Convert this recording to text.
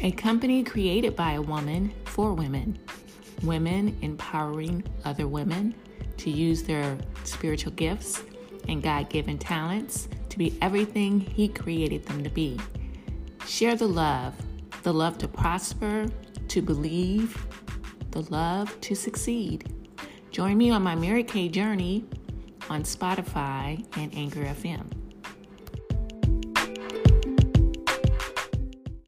a company created by a woman for women, women empowering other women to use their spiritual gifts and God given talents to be everything He created them to be. Share the love, the love to prosper, to believe, the love to succeed. Join me on my Mary Kay journey on Spotify and Anchor FM.